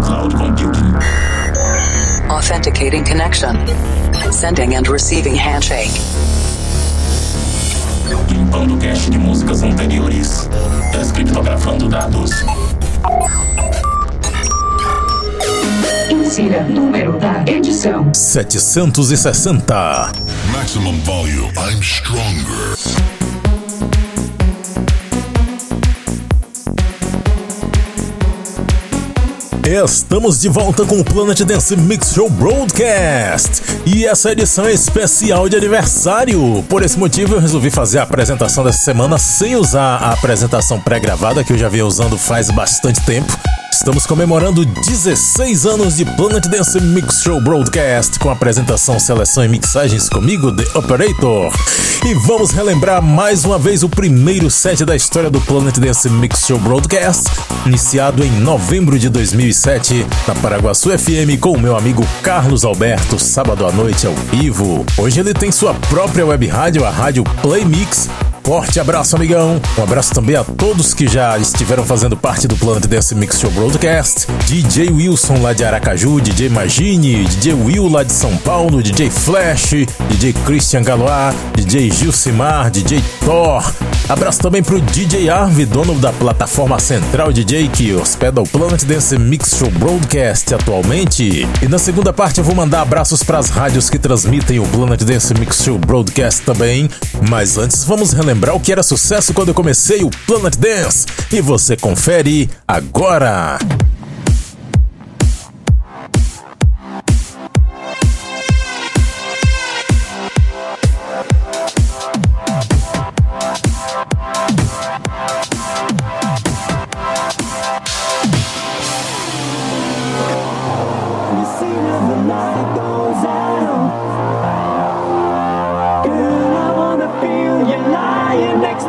cloud computing. Authenticating connection. Sending and receiving handshake. Limpando cache de músicas anteriores. Descriptografando dados. Insira número da edição. 760. Maximum volume. I'm stronger. Estamos de volta com o Planet Dance Mix Show Broadcast e essa edição é especial de aniversário. Por esse motivo, eu resolvi fazer a apresentação dessa semana sem usar a apresentação pré-gravada que eu já vinha usando faz bastante tempo. Estamos comemorando 16 anos de Planet Dance Mix Show Broadcast com apresentação, seleção e mixagens comigo, The Operator. E vamos relembrar mais uma vez o primeiro set da história do Planet Dance Mix Show Broadcast, iniciado em novembro de 2007 na Paraguaçu FM com o meu amigo Carlos Alberto, sábado à noite ao vivo. Hoje ele tem sua própria web rádio, a Rádio Play Mix Forte abraço, amigão. Um abraço também a todos que já estiveram fazendo parte do Planet Dance Mix Show Broadcast. DJ Wilson lá de Aracaju, DJ Magine, DJ Will lá de São Paulo, DJ Flash, DJ Christian Galois, DJ Gilcimar, DJ Thor. Abraço também pro DJ Arve, dono da plataforma Central DJ que hospeda o Planet Dance Mix Show Broadcast atualmente. E na segunda parte eu vou mandar abraços para as rádios que transmitem o Planet Dance Mix Show Broadcast também. Mas antes vamos relembrar lembrar o que era sucesso quando eu comecei o Planet Dance. E você confere agora. You see the light.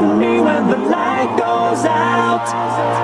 me when the light goes out.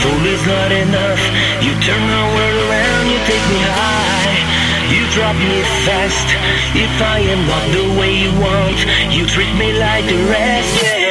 fool is not enough. You turn the world around, you take me high. You drop me fast. If I am not the way you want You treat me like the rest, yeah.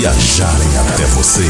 Viajarem até você.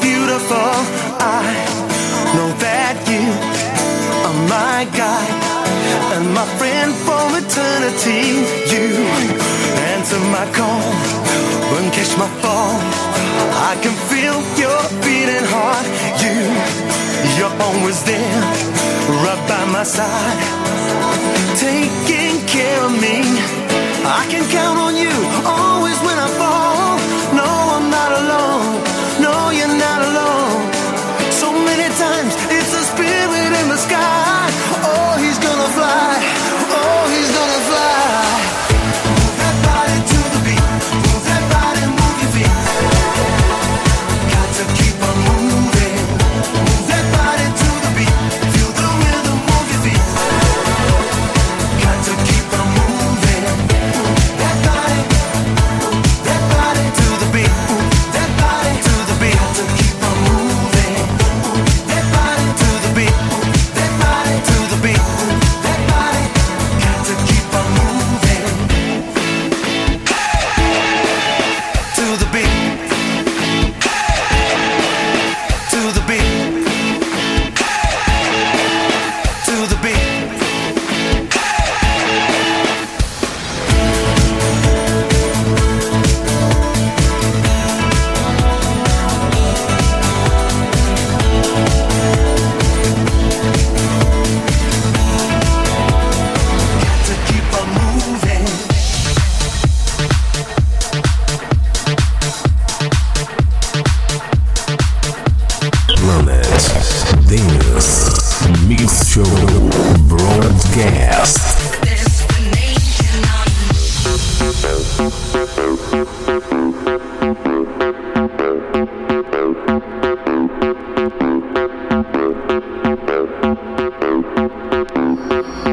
beautiful. I know that you are my guide and my friend for eternity. You answer my call and catch my fall. I can feel your beating heart. You, you're always there, right by my side, taking care of me. I can count on you always when I fall.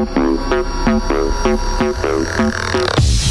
Thank you.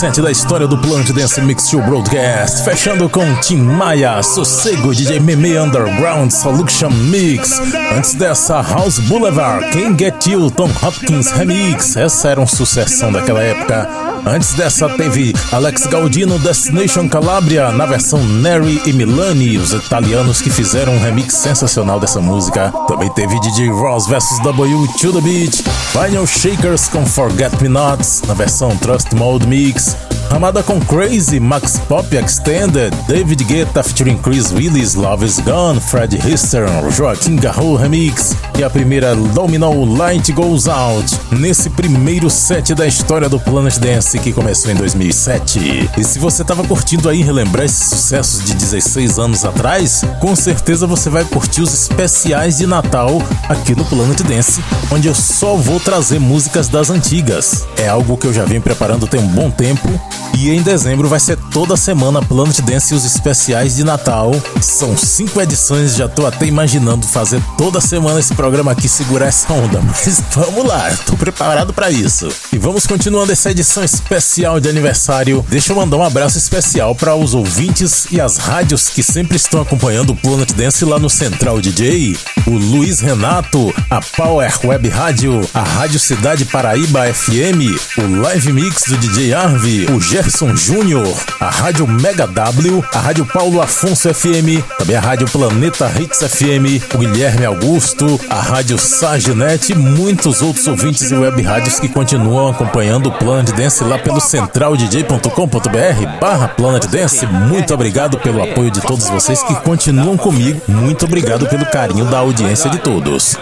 Set da história do Planet Dance Mix Show Broadcast, fechando com Tim Maia, Sossego, DJ Meme Underground Solution Mix. Antes dessa, House Boulevard, Quem Get You, Tom Hopkins Remix. Essa era uma sucessão daquela época. Antes dessa, teve Alex Gaudino, Destination Calabria, na versão Neri e Milani, os italianos que fizeram um remix sensacional dessa música. Também teve DJ Ross vs W To The Beat, Vinyl Shakers com Forget Me Nots, na versão Trust Mode Mix. Ramada com Crazy, Max Pop Extended, David Guetta featuring Chris Willis, Love Is Gone, Fred Hister, Joaquim Garro Remix e a primeira Domino Light Goes Out, nesse primeiro set da história do Planet Dance que começou em 2007. E se você estava curtindo aí relembrar esses sucessos de 16 anos atrás, com certeza você vai curtir os especiais de Natal aqui no Planet Dance, onde eu só vou trazer músicas das antigas. É algo que eu já venho preparando tem um bom tempo e em dezembro vai ser toda semana Planet Dance e os especiais de Natal. São cinco edições, já tô até imaginando fazer toda semana esse programa aqui segurar essa onda. Mas vamos lá, tô preparado para isso. E vamos continuando essa edição especial de aniversário. Deixa eu mandar um abraço especial para os ouvintes e as rádios que sempre estão acompanhando o Planet Dance lá no Central DJ. O Luiz Renato, a Power Web Rádio, a Rádio Cidade Paraíba FM, o Live Mix do DJ Arvi, o Gerson Júnior, a Rádio Mega W, a Rádio Paulo Afonso FM, também a Rádio Planeta Hits FM, o Guilherme Augusto, a Rádio Saginet e muitos outros ouvintes e web rádios que continuam acompanhando o Planet Dance lá pelo centraldj.com.br barra Planet Dance. Muito obrigado pelo apoio de todos vocês que continuam comigo. Muito obrigado pelo carinho da audiência de todos.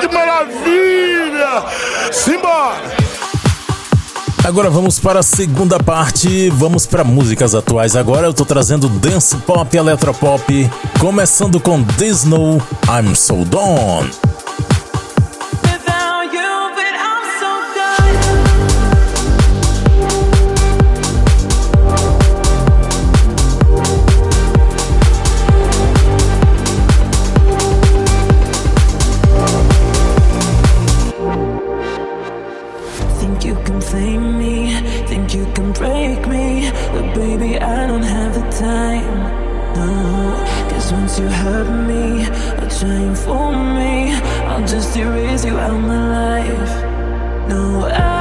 Que maravilha! Simbora! Agora vamos para a segunda parte, vamos para músicas atuais. Agora eu tô trazendo dance pop, eletropop, começando com Disney, I'm So Done. You hurt me, or try fool me, I'll just erase you out my life. No, I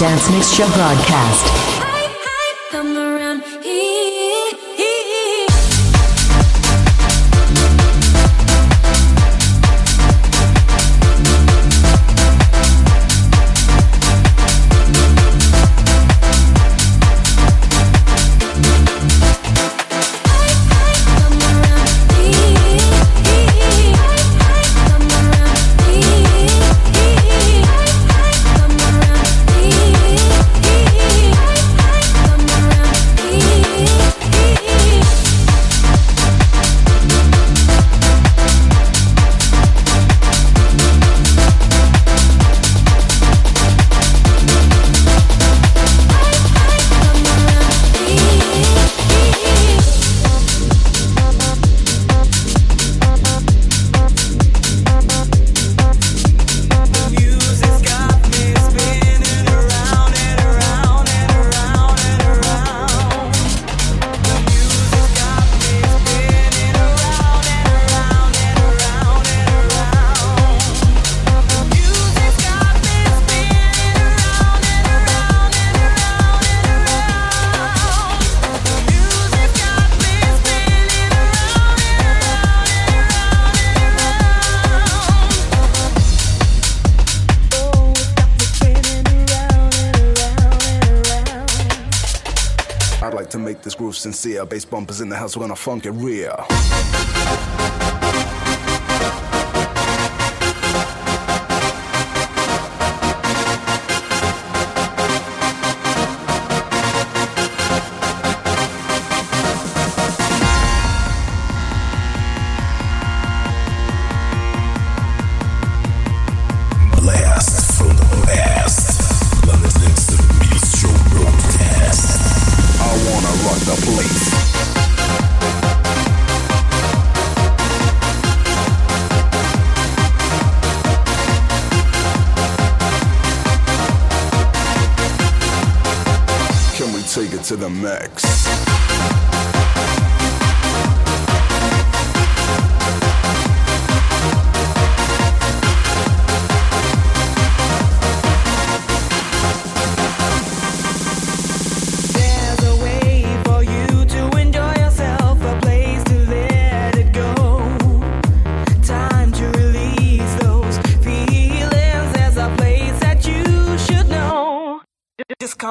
Dance Mix Show broadcast. sincere. Bass bumpers in the house, we're gonna funk it real.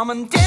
common.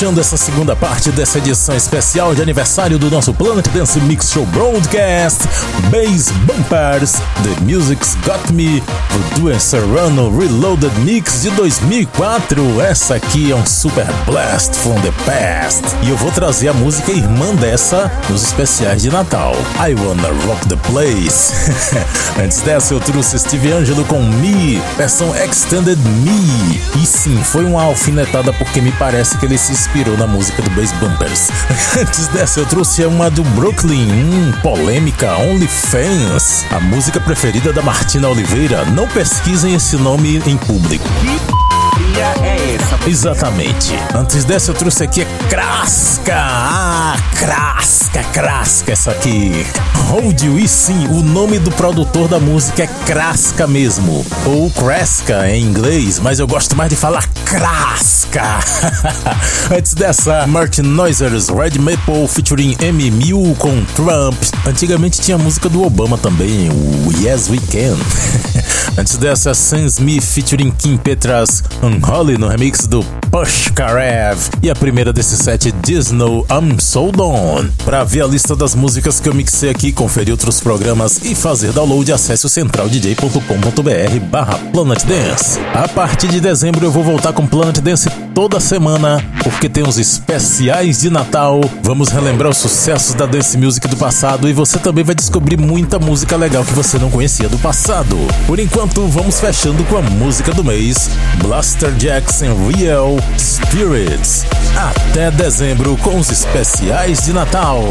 Fechando essa segunda parte dessa edição especial de aniversário do nosso Planet Dance Mix Show Broadcast, Bass Bumpers, The Music's Got Me, Voodoo Serrano Reloaded Mix de 2004. Essa aqui é um Super Blast from the Past. E eu vou trazer a música irmã dessa nos especiais de Natal, I Wanna Rock the Place. Antes dessa, eu trouxe Steve Angelo com Me, versão Extended Me. E sim, foi uma alfinetada porque me parece que ele se inspirou na música do Bass Bumpers. Antes dessa, eu trouxe uma do Brooklyn, hum, polêmica, OnlyFans, a música preferida da Martina Oliveira. Não pesquisem esse nome em público. É essa. Exatamente. Antes dessa, eu trouxe aqui a Crasca. Ah, Crasca, Crasca, essa aqui. Hold You. E sim, o nome do produtor da música é Crasca mesmo. Ou Crasca em inglês, mas eu gosto mais de falar Crasca. Antes dessa, Martin Noisers, Red Maple featuring M1000 com Trump. Antigamente tinha música do Obama também, o Yes We Can. Antes dessa, Sam Smith featuring Kim Petras, Unholy no remix do Push Karev. E a primeira desse set, Disno, I'm So Done. Pra ver a lista das músicas que eu mixei aqui, conferir outros programas e fazer download, acesse o centraldj.com.br barra Planet Dance. A partir de dezembro eu vou voltar com Planet Dance toda semana, porque tem uns especiais de Natal. Vamos relembrar os sucessos da Dance Music do passado e você também vai descobrir muita música legal que você não conhecia do passado. Por enquanto, vamos fechando com a música do mês, Blaster Jackson Real Spirits. Até dezembro com os especiais de Natal.